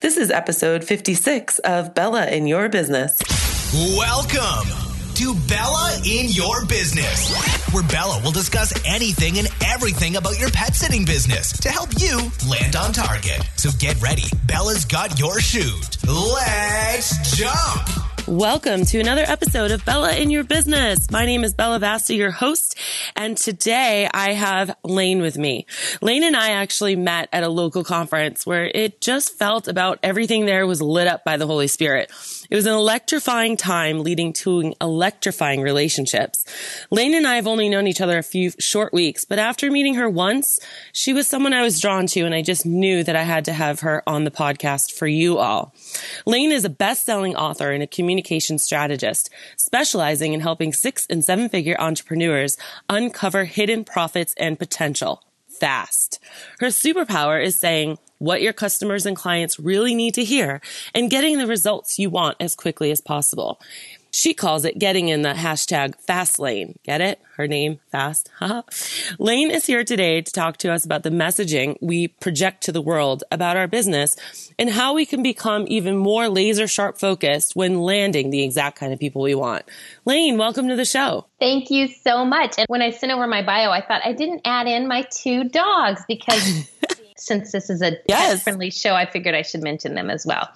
This is episode 56 of Bella in Your Business. Welcome to Bella in Your Business, where Bella will discuss anything and everything about your pet sitting business to help you land on target. So get ready. Bella's got your shoot. Let's jump. Welcome to another episode of Bella in Your Business. My name is Bella Vasta, your host, and today I have Lain with me. Lain and I actually met at a local conference where it just felt about everything there was lit up by the Holy Spirit. It was an electrifying time leading to electrifying relationships. Lain and I have only known each other a few short weeks, but after meeting her once, she was someone I was drawn to and I just knew that I had to have her on the podcast for you all. Lain is a best-selling author and a communication strategist, specializing in helping six and seven figure entrepreneurs uncover hidden profits and potential fast. Her superpower is saying, what your customers and clients really need to hear and getting the results you want as quickly as possible. She calls it getting in the hashtag fast lane. Get it? Her name, fast. Lain is here today to talk to us about the messaging we project to the world about our business and how we can become even more laser sharp focused when landing the exact kind of people we want. Lain, welcome to the show. Thank you so much. And when I sent over my bio, I thought I didn't add in my two dogs because since this is a yes. friendly show, I figured I should mention them as well.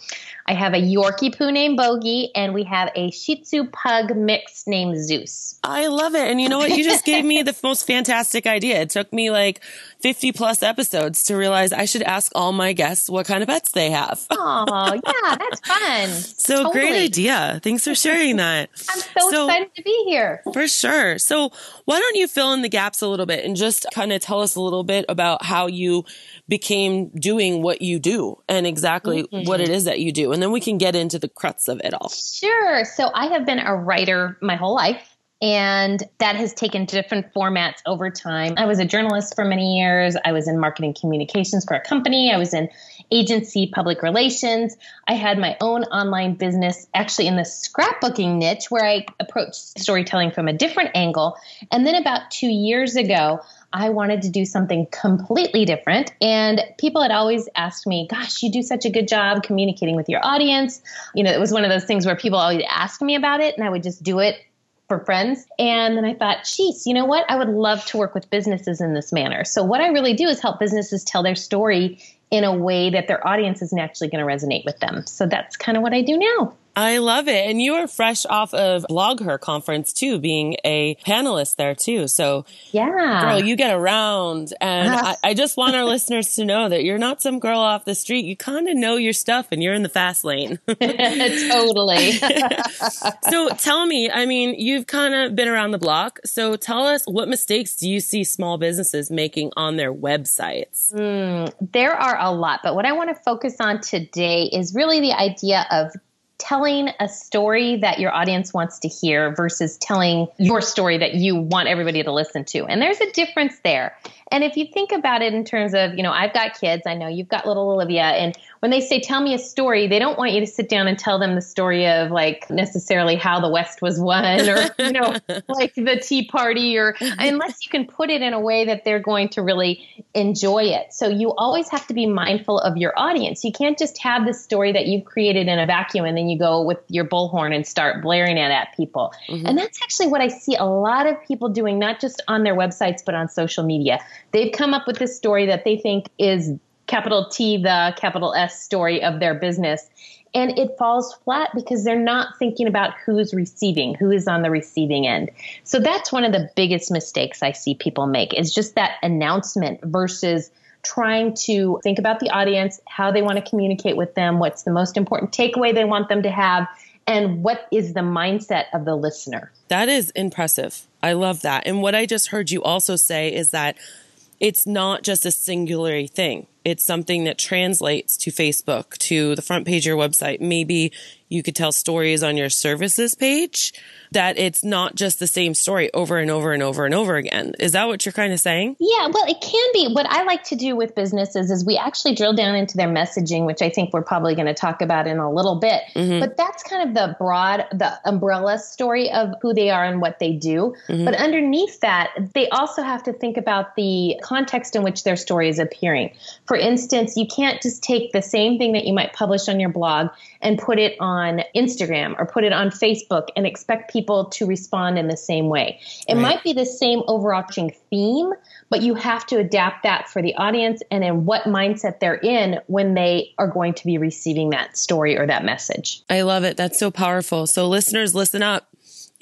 I have a Yorkie poo named Bogey, and we have a Shih Tzu pug mix named Zeus. I love it. And you know what? You just gave me the most fantastic idea. It took me like 50 plus episodes to realize I should ask all my guests what kind of pets they have. Oh, yeah, that's fun. so totally. great idea. Thanks for sharing that. I'm so, so, excited to be here. For sure. So why don't you fill in the gaps a little bit and just kind of tell us a little bit about how you became doing what you do and exactly mm-hmm. what it is that you do. And then we can get into the crux of it all. Sure. So I have been a writer my whole life. And that has taken different formats over time. I was a journalist for many years. I was in marketing communications for a company. I was in agency public relations. I had my own online business, actually in the scrapbooking niche, where I approached storytelling from a different angle. And then about two years ago, I wanted to do something completely different. And people had always asked me, Gosh, you do such a good job communicating with your audience. You know, it was one of those things where people always asked me about it, and I would just do it for friends. And then I thought, geez, you know what? I would love to work with businesses in this manner. So, what I really do is help businesses tell their story in a way that their audience is naturally going to resonate with them. So, that's kind of what I do now. I love it. And you are fresh off of BlogHer conference too, being a panelist there too. So yeah, girl, you get around. And I, I, just want our listeners to know that you're not some girl off the street. You kind of know your stuff and you're in the fast lane. totally. so tell me, I mean, you've kind of been around the block. So tell us what mistakes do you see small businesses making on their websites? Mm, there are a lot, but what I want to focus on today is really the idea of telling a story that your audience wants to hear versus telling your story that you want everybody to listen to. And there's a difference there. And if you think about it in terms of, you know, I've got kids, I know you've got little Olivia, and when they say tell me a story, they don't want you to sit down and tell them the story of like necessarily how the West was won or, you know, like the Tea Party or unless you can put it in a way that they're going to really enjoy it. So you always have to be mindful of your audience. You can't just have the story that you've created in a vacuum and then you go with your bullhorn and start blaring it at people. Mm-hmm. And that's actually what I see a lot of people doing, not just on their websites, but on social media they've come up with this story that they think is capital T, the capital S story of their business. And it falls flat because they're not thinking about who's receiving, who is on the receiving end. So that's one of the biggest mistakes I see people make is just that announcement versus trying to think about the audience, how they want to communicate with them, what's the most important takeaway they want them to have, and what is the mindset of the listener. That is impressive. I love that. And what I just heard you also say is that it's not just a singular thing. It's something that translates to Facebook, to the front page of your website. Maybe you could tell stories on your services page that it's not just the same story over and over and over and over again. Is that what you're kind of saying? Yeah, well, it can be. What I like to do with businesses is we actually drill down into their messaging, which I think we're probably going to talk about in a little bit. Mm-hmm. But that's kind of the broad, the umbrella story of who they are and what they do. Mm-hmm. But underneath that, they also have to think about the context in which their story is appearing. For instance, you can't just take the same thing that you might publish on your blog and put it on Instagram or put it on Facebook and expect people to respond in the same way. It right. might be the same overarching theme, but you have to adapt that for the audience and in what mindset they're in when they are going to be receiving that story or that message. I love it. That's so powerful. So listeners, listen up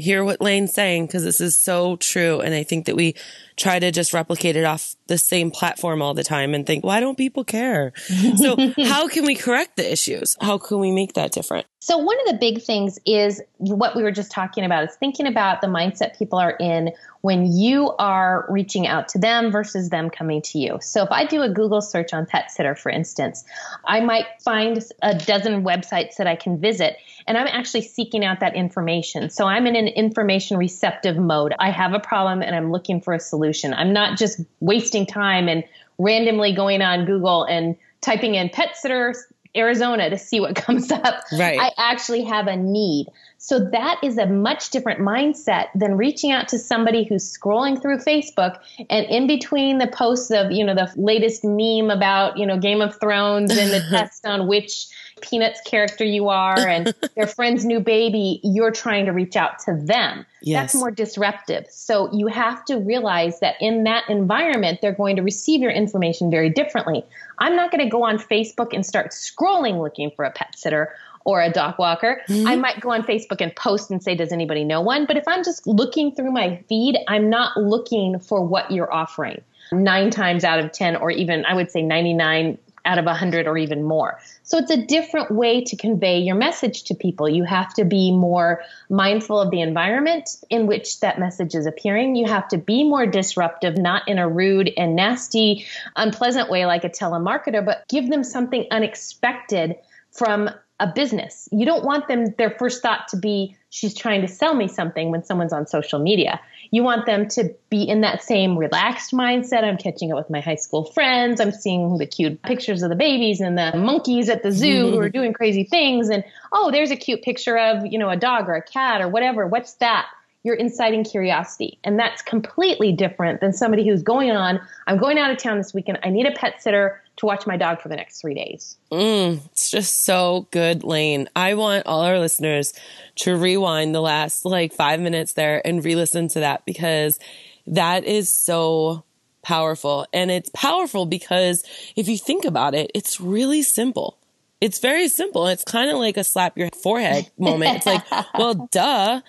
hear what Lain's saying because this is so true. And I think that we try to just replicate it off the same platform all the time and think, why don't people care? so how can we correct the issues? How can we make that different? So one of the big things is what we were just talking about is thinking about the mindset people are in when you are reaching out to them versus them coming to you. So if I do a Google search on pet sitter, for instance, I might find a dozen websites that I can visit and I'm actually seeking out that information. So I'm in an information receptive mode. I have a problem and I'm looking for a solution. I'm not just wasting time and randomly going on Google and typing in pet sitter Arizona to see what comes up. Right. I actually have a need. So that is a much different mindset than reaching out to somebody who's scrolling through Facebook and in between the posts of, you know, the latest meme about, you know, Game of Thrones and the test on which Peanuts character you are and their friend's new baby, you're trying to reach out to them. Yes. That's more disruptive. So you have to realize that in that environment, they're going to receive your information very differently. I'm not going to go on Facebook and start scrolling looking for a pet sitter or a dog walker. Mm-hmm. I might go on Facebook and post and say, Does anybody know one? But if I'm just looking through my feed, I'm not looking for what you're offering. Nine times out of 10, or even I would say 99 out of 100 or even more. So it's a different way to convey your message to people. You have to be more mindful of the environment in which that message is appearing. You have to be more disruptive, not in a rude and nasty, unpleasant way like a telemarketer, but give them something unexpected from a business. You don't want them, their first thought to be, she's trying to sell me something when someone's on social media. You want them to be in that same relaxed mindset. I'm catching up with my high school friends. I'm seeing the cute pictures of the babies and the monkeys at the zoo who are mm-hmm. doing crazy things. And oh, there's a cute picture of, you know, a dog or a cat or whatever. What's that? You're inciting curiosity. And that's completely different than somebody who's going on, I'm going out of town this weekend. I need a pet sitter to watch my dog for the next three days. Mm, it's just so good, Lain. I want all our listeners to rewind the last like five minutes there and re listen to that because that is so powerful. And it's powerful because if you think about it, it's really simple. It's very simple. It's kind of like a slap your forehead moment. It's like, well, duh.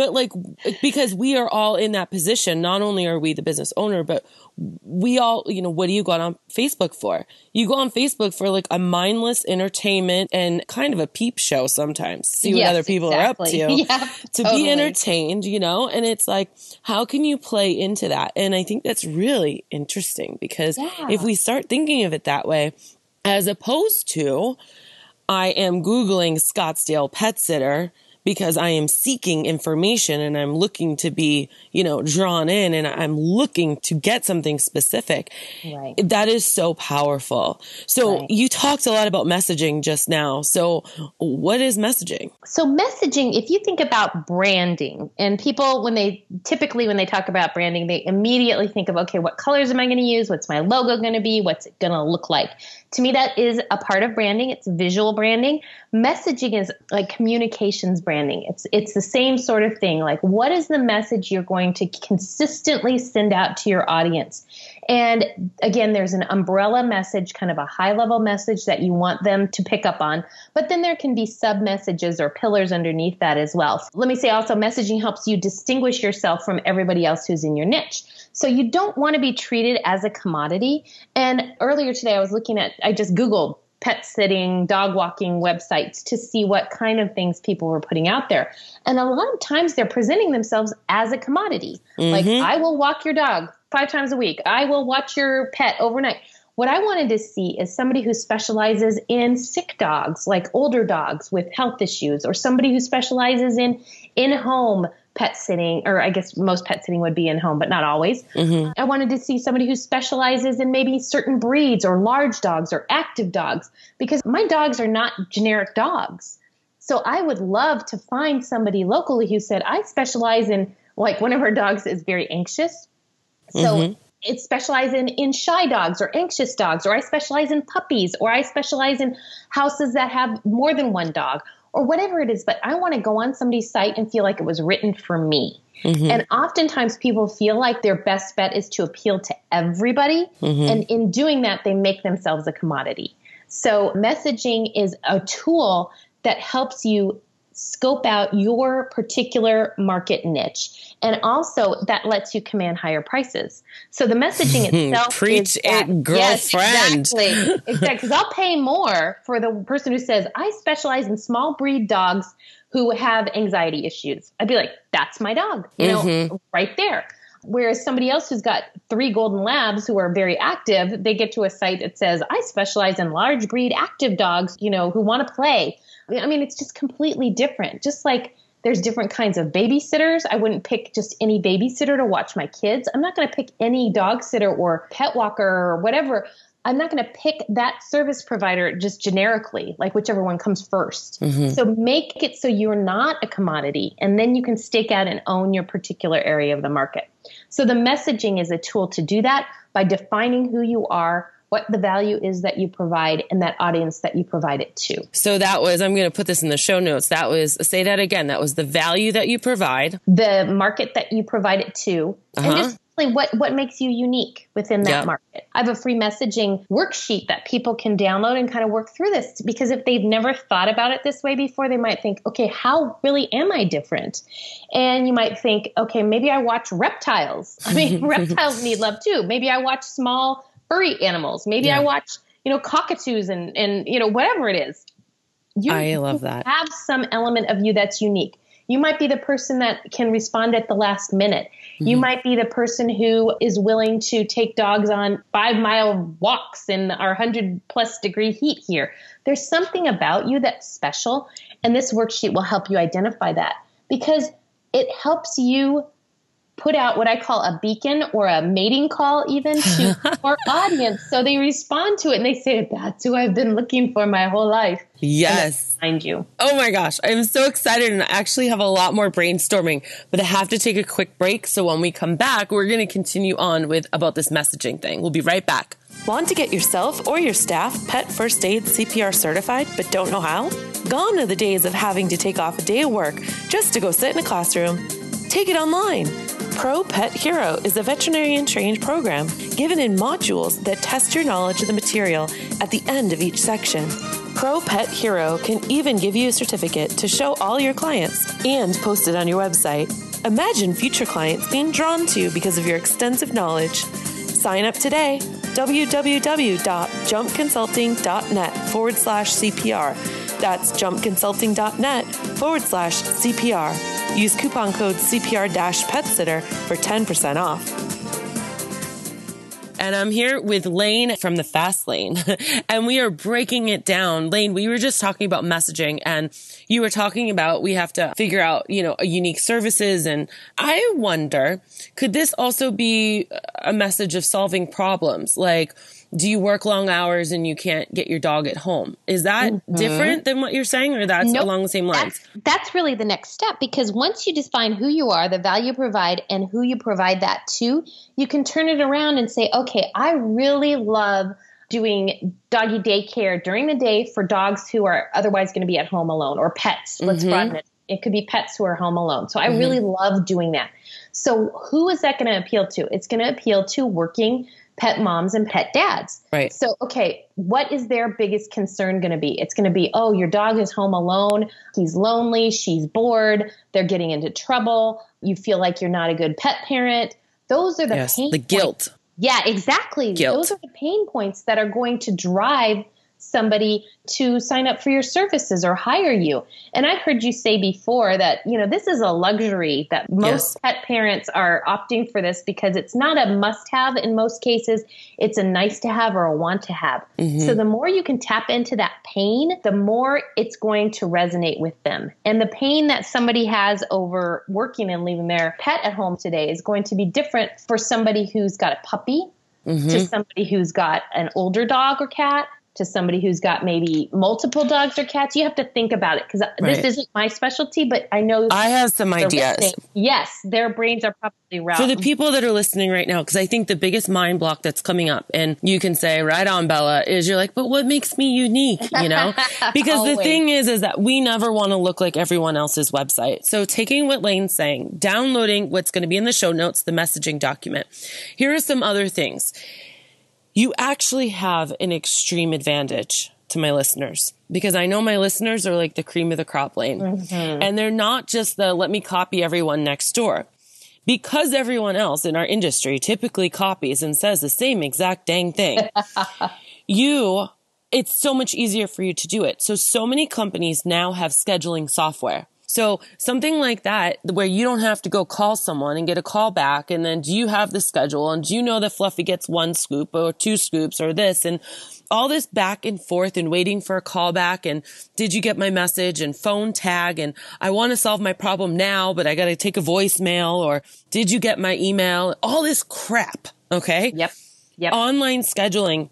But like, because we are all in that position, not only are we the business owner, but we all, you know, what do you go on Facebook for? You go on Facebook for like a mindless entertainment and kind of a peep show sometimes. See what yes, other people exactly. are up to. yeah, to totally. be entertained, you know? And it's like, how can you play into that? And I think that's really interesting because yeah. if we start thinking of it that way, as opposed to, I am Googling Scottsdale pet sitter because I am seeking information and I'm looking to be, you know, drawn in and I'm looking to get something specific. Right. That is so powerful. So right. you talked a lot about messaging just now. So what is messaging? So messaging, if you think about branding and people, when they typically, when they talk about branding, they immediately think of, okay, what colors am I going to use? What's my logo going to be? What's it going to look like? To me, that is a part of branding. It's visual branding. Messaging is like communications branding. It's it's the same sort of thing. Like, what is the message you're going to consistently send out to your audience? And again, there's an umbrella message, kind of a high level message that you want them to pick up on. But then there can be sub messages or pillars underneath that as well. Let me say also, messaging helps you distinguish yourself from everybody else who's in your niche. So you don't want to be treated as a commodity. And earlier today, I was looking at, I just Googled pet sitting, dog walking websites to see what kind of things people were putting out there. And a lot of times they're presenting themselves as a commodity. Mm-hmm. Like, I will walk your dog five times a week, I will watch your pet overnight. What I wanted to see is somebody who specializes in sick dogs, like older dogs with health issues, or somebody who specializes in in home pet sitting, or I guess most pet sitting would be in home, but not always. Mm-hmm. I wanted to see somebody who specializes in maybe certain breeds or large dogs or active dogs because my dogs are not generic dogs. So I would love to find somebody locally who said, I specialize in, like, one of our dogs is very anxious. So mm-hmm. specialize in, in shy dogs or anxious dogs, or I specialize in puppies, or I specialize in houses that have more than one dog, or whatever it is. But I want to go on somebody's site and feel like it was written for me. Mm-hmm. And oftentimes people feel like their best bet is to appeal to everybody. Mm-hmm. And in doing that, they make themselves a commodity. So messaging is a tool that helps you scope out your particular market niche. And also that lets you command higher prices. So the messaging itself Preach is that, girlfriend. Yes, exactly. exactly. Because I'll pay more for the person who says, I specialize in small breed dogs who have anxiety issues. I'd be like, that's my dog, you know, mm-hmm. right there. Whereas somebody else who's got three golden labs who are very active, they get to a site that says, I specialize in large breed active dogs, you know, who want to play. I mean, it's just completely different. Just like there's different kinds of babysitters. I wouldn't pick just any babysitter to watch my kids. I'm not going to pick any dog sitter or pet walker or whatever. I'm not going to pick that service provider just generically, like whichever one comes 1st mm-hmm. So make it so you're not a commodity, and then you can stake out and own your particular area of the market. So the messaging is a tool to do that by defining who you are, what the value is that you provide and that audience that you provide it to. So that was, I'm going to put this in the show notes. That was, say that again. That was the value that you provide, the market that you provide it to, uh-huh. and just what what makes you unique within that yep. market. I have a free messaging worksheet that people can download and kind of work through this because if they've never thought about it this way before, they might think, okay, how really am I different? And you might think, okay, maybe I watch reptiles. I mean, reptiles need love too. Maybe I watch small furry animals. Maybe yeah. I watch, you know, cockatoos and and you know whatever it is. You, I love that. Have some element of you that's unique. You might be the person that can respond at the last minute. Mm-hmm. You might be the person who is willing to take dogs on five mile walks in our 100 plus degree heat here. There's something about you that's special, and this worksheet will help you identify that because it helps you put out what I call a beacon or a mating call even to our audience. So they respond to it and they say, That's who I've been looking for my whole life. Yes. Find you. Oh my gosh. I'm so excited and I actually have a lot more brainstorming, but I have to take a quick break. So when we come back, we're going to continue on with about this messaging thing. We'll be right back. Want to get yourself or your staff pet first aid CPR certified, but don't know how? Gone are the days of having to take off a day of work just to go sit in a classroom. Take it online. Pro Pet Hero is a veterinarian trained program given in modules that test your knowledge of the material at the end of each section. Pro Pet Hero can even give you a certificate to show all your clients and post it on your website. Imagine future clients being drawn to you because of your extensive knowledge. Sign up today www.jumpconsulting.net forward slash CPR. That's jumpconsulting.net forward slash CPR. Use coupon code CPR PetSitter for 10% off. And I'm here with Lain from the Fast Lane, and we are breaking it down. Lain, we were just talking about messaging, and you were talking about we have to figure out, you know, unique services. And I wonder, could this also be a message of solving problems? Like, do you work long hours and you can't get your dog at home? Is that mm-hmm. different than what you're saying, or that's nope. along the same lines? That's, that's really the next step because once you define who you are, the value you provide, and who you provide that to, you can turn it around and say, okay, I really love doing doggy daycare during the day for dogs who are otherwise going to be at home alone or pets. Let's mm-hmm. broaden it. It could be pets who are home alone. So I mm-hmm. really love doing that. So who is that going to appeal to? It's going to appeal to working pet moms and pet dads. Right. So, okay, what is their biggest concern going to be? It's going to be, oh, your dog is home alone. He's lonely. She's bored. They're getting into trouble. You feel like you're not a good pet parent. Those are the yes, pain the guilt. Yeah, exactly. Guilt. Those are the pain points that are going to drive somebody to sign up for your services or hire you. And I've heard you say before that, you know, this is a luxury that most yes. pet parents are opting for this because it's not a must have in most cases. It's a nice to have or a want to have. Mm-hmm. So the more you can tap into that pain, the more it's going to resonate with them. And the pain that somebody has over working and leaving their pet at home today is going to be different for somebody who's got a puppy. Mm-hmm. To somebody who's got an older dog or cat, to somebody who's got maybe multiple dogs or cats. You have to think about it because Right. this isn't my specialty, but I know I have some ideas. listening. Yes, their brains are probably For the people that are listening right now, because I think the biggest mind block that's coming up, and you can say, right on, Bella, is you're like, but what makes me unique, you know? Because the thing is, is that we never want to look like everyone else's website. So taking what Lain's saying, downloading what's going to be in the show notes, the messaging document. Here are some other things. You actually have an extreme advantage to my listeners because I know my listeners are like the cream of the crop Lain mm-hmm. and they're not just the let me copy everyone next door because everyone else in our industry typically copies and says the same exact dang thing, you, it's so much easier for you to do it. So, so many companies now have scheduling software. So something like that, where you don't have to go call someone and get a call back. And then do you have the schedule? And do you know that Fluffy gets one scoop or two scoops or this and all this back and forth and waiting for a call back. And did you get my message and phone tag? And I want to solve my problem now, but I got to take a voicemail or did you get my email? All this crap. Okay. Yep. Yep. Online scheduling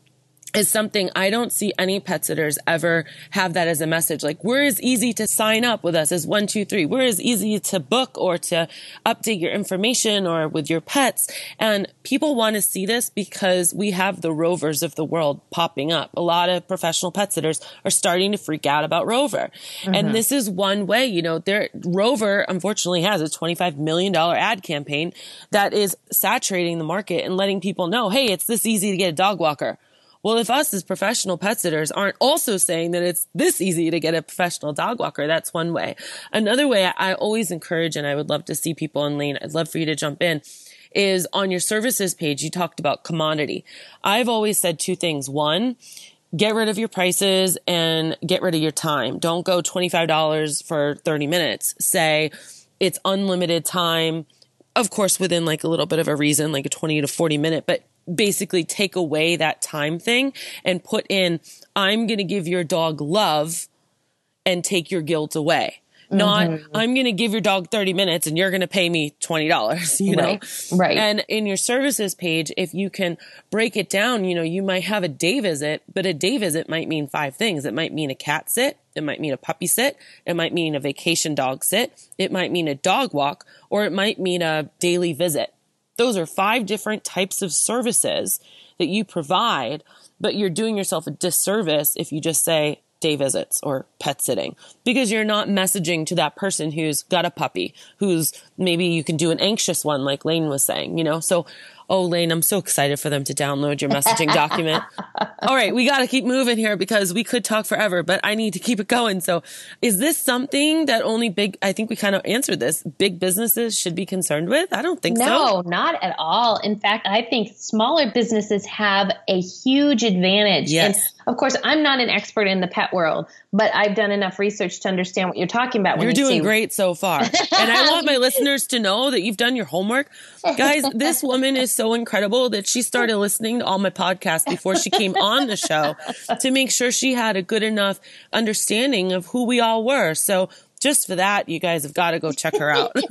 is something I don't see any pet sitters ever have that as a message. Like we're as easy to sign up with us as one, two, three. We're as easy to book or to update your information or with your pets. And people want to see this because we have the rovers of the world popping up. A lot of professional pet sitters are starting to freak out about Rover. And mm-hmm. this is one way, you know, there, Rover unfortunately has a $25 million ad campaign that is saturating the market and letting people know, Hey, it's this easy to get a dog walker. Well, if us as professional pet sitters aren't also saying that it's this easy to get a professional dog walker, that's one way. Another way I always encourage, and I would love to see people in Lain, I'd love for you to jump in, is on your services page, you talked about commodity. I've always said two things. One, get rid of your prices and get rid of your time. Don't go $25 for 30 minutes. Say it's unlimited time. Of course, within like a little bit of a reason, like a 20 to 40 minute, but basically take away that time thing and put in, I'm going to give your dog love and take your guilt away. Not, mm-hmm. I'm going to give your dog 30 minutes and you're going to pay me $20, you know? Right, right. And in your services page, if you can break it down, you know, you might have a day visit, but a day visit might mean five things. It might mean a cat sit. It might mean a puppy sit. It might mean a vacation dog sit. It might mean a dog walk, or it might mean a daily visit. Those are five different types of services that you provide, but you're doing yourself a disservice if you just say day visits or pet sitting because you're not messaging to that person who's got a puppy, who's maybe you can do an anxious one, like Lain was saying, you know? So, oh, Lain, I'm so excited for them to download your messaging document. All right, we got to keep moving here because we could talk forever, but I need to keep it going. So, is this something that only big, I think we kind of answered this, big businesses should be concerned with? I don't think so. No, not at all. In fact, I think smaller businesses have a huge advantage. Yes. And of course, I'm not an expert in the pet world, but I've done enough research to understand what you're talking about. When You're you doing say- great so far. And I want my listeners to know that you've done your homework. Guys, this woman is so incredible that she started listening to all my podcasts before she came on the show to make sure she had a good enough understanding of who we all were. So just for that, you guys have got to go check her out.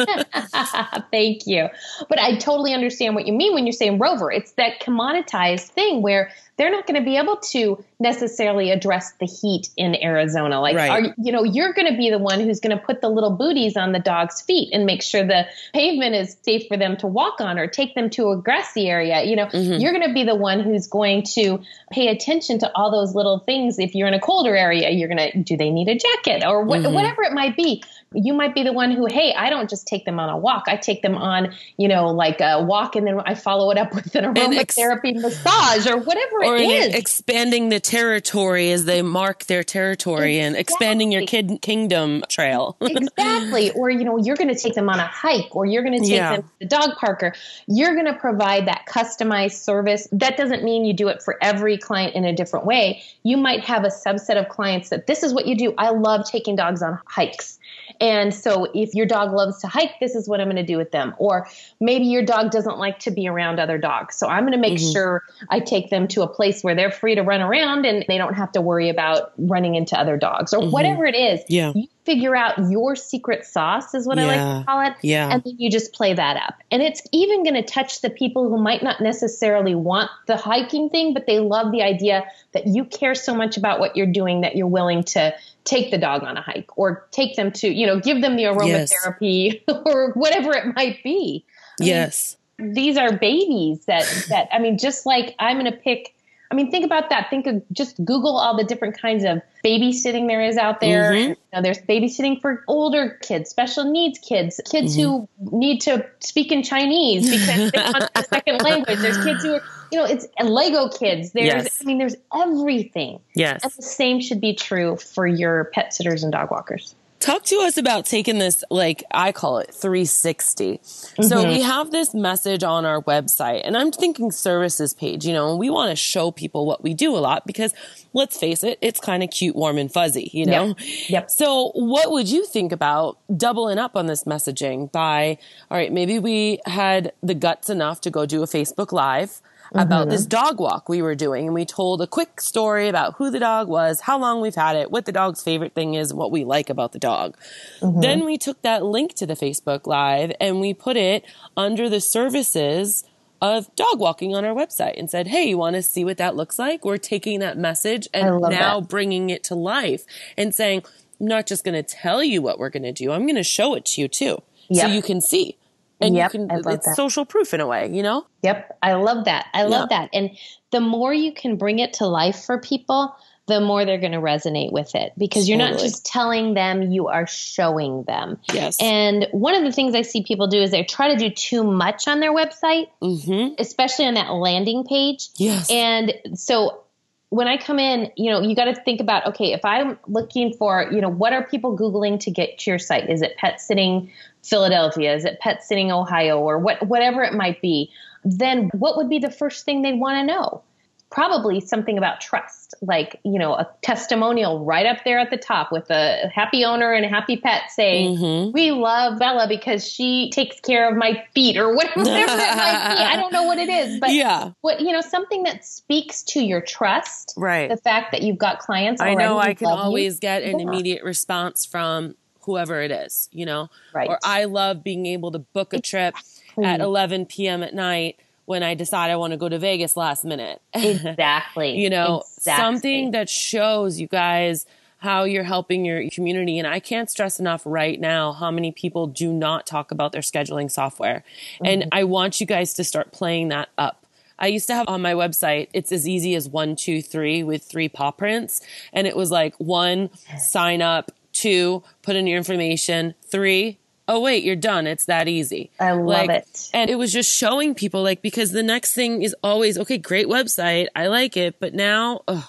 Thank you. But I totally understand what you mean when you're saying rover. It's that commoditized thing where they're not going to be able to necessarily address the heat in Arizona. Like, Right. are, you know, you're going to be the one who's going to put the little booties on the dog's feet and make sure the pavement is safe for them to walk on or take them to a grassy area. You know, Mm-hmm. you're going to be the one who's going to pay attention to all those little things. If you're in a colder area, you're going to, do they need a jacket or wh- Mm-hmm. whatever it might be? You might be the one who, hey, I don't just take them on a walk. I take them on, you know, like a walk and then I follow it up with an ex- aromatherapy massage or whatever or it is. expanding the territory as they mark their territory and expanding your kid kingdom trail. exactly. Or, you know, you're going to take them on a hike or you're going to take Yeah. them to the dog parker. You're going to provide that customized service. That doesn't mean you do it for every client in a different way. You might have a subset of clients that this is what you do. I love taking dogs on hikes. And so if your dog loves to hike, this is what I'm going to do with them. Or maybe your dog doesn't like to be around other dogs. So I'm going to make mm-hmm. sure I take them to a place where they're free to run around and they don't have to worry about running into other dogs or mm-hmm. whatever it is. Yeah. You figure out your secret sauce, is what I like to call it. Yeah. And then you just play that up. And it's even going to touch the people who might not necessarily want the hiking thing, but they love the idea that you care so much about what you're doing that you're willing to take the dog on a hike or take them to, you know, give them the Yes. aromatherapy or whatever it might be. I mean, yes. these are babies that that I mean, just like I'm going to pick. I mean, think about that. Think of just Google all the different kinds of babysitting there is out there. Mhm. And, you know, there's babysitting for older kids, special needs kids, kids who need to speak in Chinese because they want a second language. There's kids who are, you know, it's Lego kids. There's, Yes. I mean, there's everything. Yes. And the same should be true for your pet sitters and dog walkers. Talk to us about taking this, like I call it 360. So Mm-hmm. we have this message on our website, and I'm thinking services page, you know, and we want to show people what we do a lot because let's face it, it's kind of cute, warm, and fuzzy, you know? Yep. So what would you think about doubling up on this messaging by, all right, maybe we had the guts enough to go do a Facebook Live about this mm-hmm. dog walk we were doing and we told a quick story about who the dog was, how long we've had it, what the dog's favorite thing is, what we like about the dog. Mm-hmm. Then we took that link to the Facebook Live and we put it under the services of dog walking on our website and said, Hey, you want to see what that looks like? We're taking that message and now that. bringing it to life and saying, I'm not just going to tell you what we're going to do. I'm going to show it to you too. So you can see. And Yep, you can, it's that. social proof in a way, you know? Yep. I love that. I love that. And the more you can bring it to life for people, the more they're going to resonate with it because you're not just telling them, you are showing them. Yes. And one of the things I see people do is they try to do too much on their website, mm-hmm. especially on that landing page. Yes. And so when I come in, you know, you got to think about okay, if I'm looking for, you know, what are people Googling to get to your site? Is it pet sitting Philadelphia? Is it pet sitting Ohio or what, whatever it might be? Then what would be the first thing they'd want to know? Probably something about trust, like, you know, a testimonial right up there at the top with a happy owner and a happy pet saying, Mhm. we love Bella because she takes care of my feet or whatever, it might be. I don't know what it is, but yeah. what you know something that speaks to your trust Right. the fact that you've got clients I know I can love you. always get an Yeah. immediate response from whoever it is, you know? Right. Or I love being able to book a trip at 11 p.m. at night when I decide I want to go to Vegas last minute. exactly you know, Exactly. something that shows you guys how you're helping your community. And I can't stress enough right now how many people do not talk about their scheduling software. And mm-hmm. I want you guys to start playing that up. I used to have on my website, it's as easy as one, two, three with three paw prints. And it was like one, sign up, two, put in your information, three, oh wait, you're done. It's that easy. I love Like, it. And it was just showing people like because the next thing is always okay, great website, I like it, but now ugh,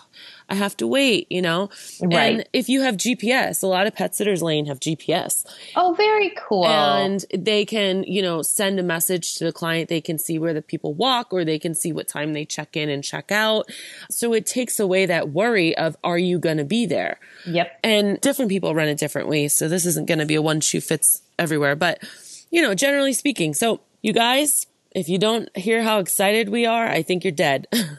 I have to wait, you know. And Right. if you have GPS, a lot of pet sitters Lain have GPS, oh very cool and they can you know send a message to the client. They can see where the people walk, or they can see what time they check in and check out. So it takes away that worry of are you going to be there. yep And different people run it different ways. So this isn't going to be a one shoe fits everywhere, but you know, generally speaking. So you guys, if you don't hear how excited we are, I think you're dead. because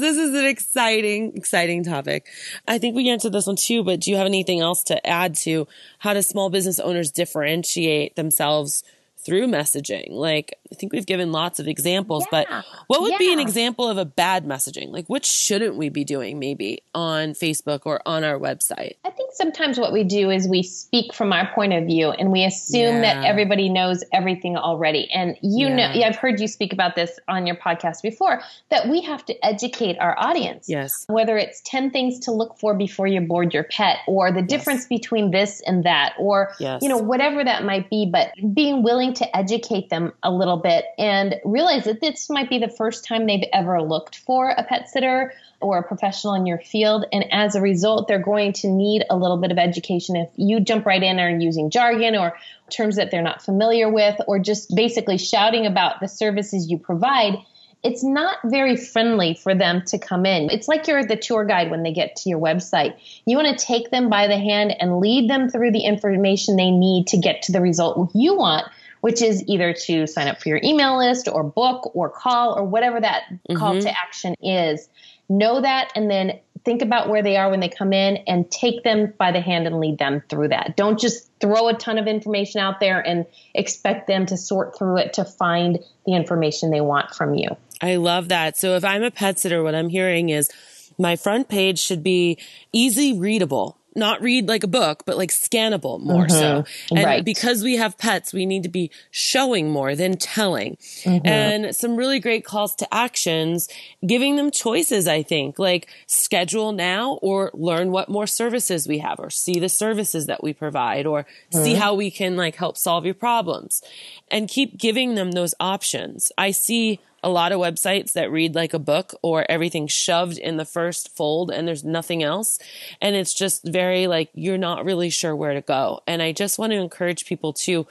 this is an exciting, exciting topic. I think we answered this one too, but do you have anything else to add to how do small business owners differentiate themselves through messaging? Like, I think we've given lots of examples, but what would be an example of a bad messaging? Like, what shouldn't we be doing maybe on Facebook or on our website? I think sometimes what we do is we speak from our point of view and we assume that everybody knows everything already. And you know, Yeah. yeah, I've heard you speak about this on your podcast before that we have to educate our audience. Yes. Whether it's 10 things to look for before you board your pet or the difference between this and that or Yes. you know whatever that might be but being willing to educate them a little bit and realize that this might be the first time they've ever looked for a pet sitter or a professional in your field and as a result they're going to need a little bit of education if you jump right in and are using jargon or terms that they're not familiar with or just basically shouting about the services you provide it's not very friendly for them to come in. It's like you're the tour guide when they get to your website. You want to take them by the hand and lead them through the information they need to get to the result you want, which is either to sign up for your email list or book or call or whatever that call to mm-hmm. action is. Know that and then think about where they are when they come in and take them by the hand and lead them through that. Don't just throw a ton of information out there and expect them to sort through it to find the information they want from you. I love that. So if I'm a pet sitter, what I'm hearing is my front page should be easy readable not read like a book, but like scannable more mm-hmm. so. And right. because we have pets, we need to be showing more than telling. Mm-hmm. And some really great calls to actions, giving them choices, I think, like schedule now or learn what more services we have or see the services that we provide or mm-hmm. see how we can like help solve your problems and keep giving them those options. I see a lot of websites that read like a book or everything shoved in the first fold and there's nothing else. And it's just very like, you're not really sure where to go. And I just want to encourage people to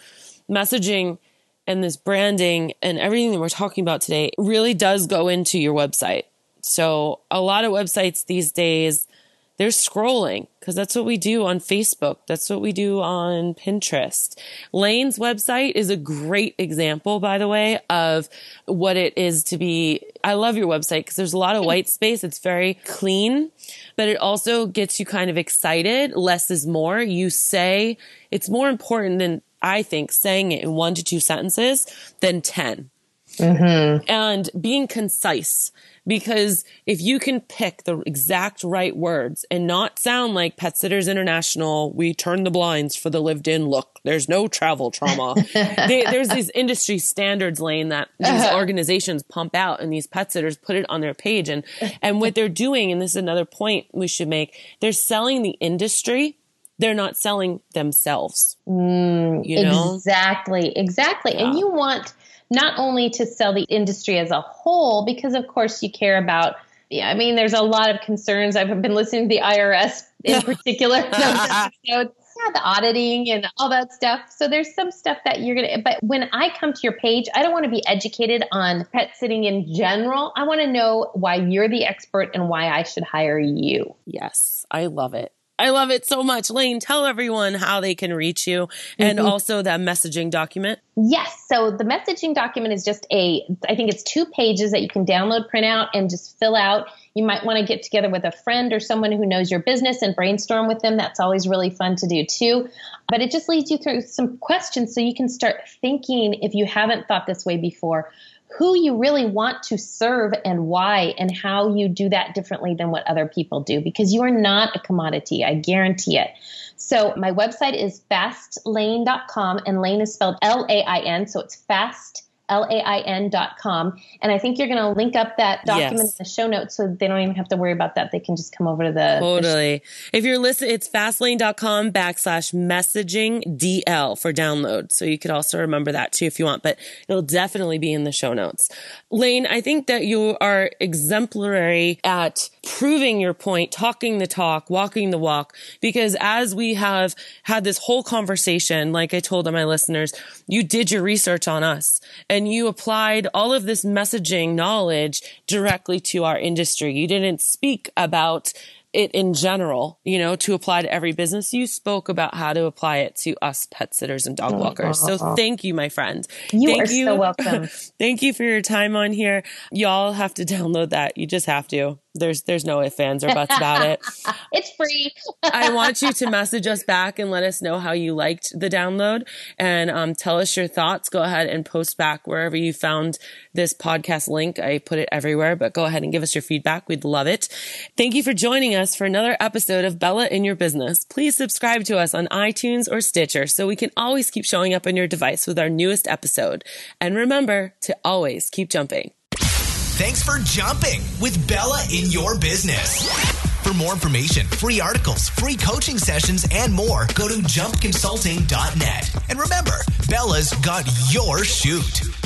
messaging and this branding and everything that we're talking about today really does go into your website. So a lot of websites these days, they're scrolling because that's what we do on Facebook. That's what we do on Pinterest. Lain's website is a great example, by the way, of what it is to be. I love your website because there's a lot of white space. It's very clean, but it also gets you kind of excited. Less is more. You say it's more important than I think saying it in one to two sentences than 10. Mm-hmm. And being concise because if you can pick the exact right words and not sound like Pet Sitters International, we turn the blinds for the lived in look. There's no travel trauma. they, there's these industry standards Lain that these uh-huh. organizations pump out and these pet sitters put it on their page. And, and what they're doing, and this is another point we should make, they're selling the industry they're not selling themselves. Mm, you know? Exactly, exactly. Yeah. And you want not only to sell the industry as a whole, because of course you care about. Yeah, I mean, there's a lot of concerns. I've been listening to the IRS in particular. yeah, the auditing and all that stuff. So there's some stuff that you're gonna. But when I come to your page, I don't want to be educated on pet sitting in general. I want to know why you're the expert and why I should hire you. Yes, I love it. I love it so much. Lain, tell everyone how they can reach you and mm-hmm. also that messaging document. Yes. So the messaging document is just a, I think it's two pages that you can download, print out, and just fill out. You might want to get together with a friend or someone who knows your business and brainstorm with them. That's always really fun to do too. But it just leads you through some questions so you can start thinking if you haven't thought this way before who you really want to serve and why and how you do that differently than what other people do because you are not a commodity. I guarantee it. So my website is fastlain.com and Lain is spelled L A I N. So it's fast L-A-I-N dot com. And I think you're going to link up that document yes. in the show notes so they don't even have to worry about that. They can just come over to the. Totally. The if you're listening, it's fastlain.com backslash messaging DL for download. So you could also remember that too if you want, but it'll definitely be in the show notes. Lain, I think that you are exemplary at proving your point, talking the talk, walking the walk, because as we have had this whole conversation, like I told my listeners, you did your research on us and you applied all of this messaging knowledge directly to our industry. You didn't speak about it in general, you know, to apply to every business. You spoke about how to apply it to us pet sitters and dog walkers. So thank you, my friend. You thank are you. so welcome. thank you for your time on here. Y'all have to download that. You just have to. There's there's no ifs, ands, or buts about it. it's free. I want you to message us back and let us know how you liked the download and um, tell us your thoughts. Go ahead and post back wherever you found this podcast link. I put it everywhere, but go ahead and give us your feedback. We'd love it. Thank you for joining us for another episode of Bella in Your Business. Please subscribe to us on iTunes or Stitcher so we can always keep showing up on your device with our newest episode. And remember to always keep jumping. Thanks for jumping with Bella in your business. For more information, free articles, free coaching sessions, and more, go to jumpconsulting.net. And remember, Bella's got your shoot.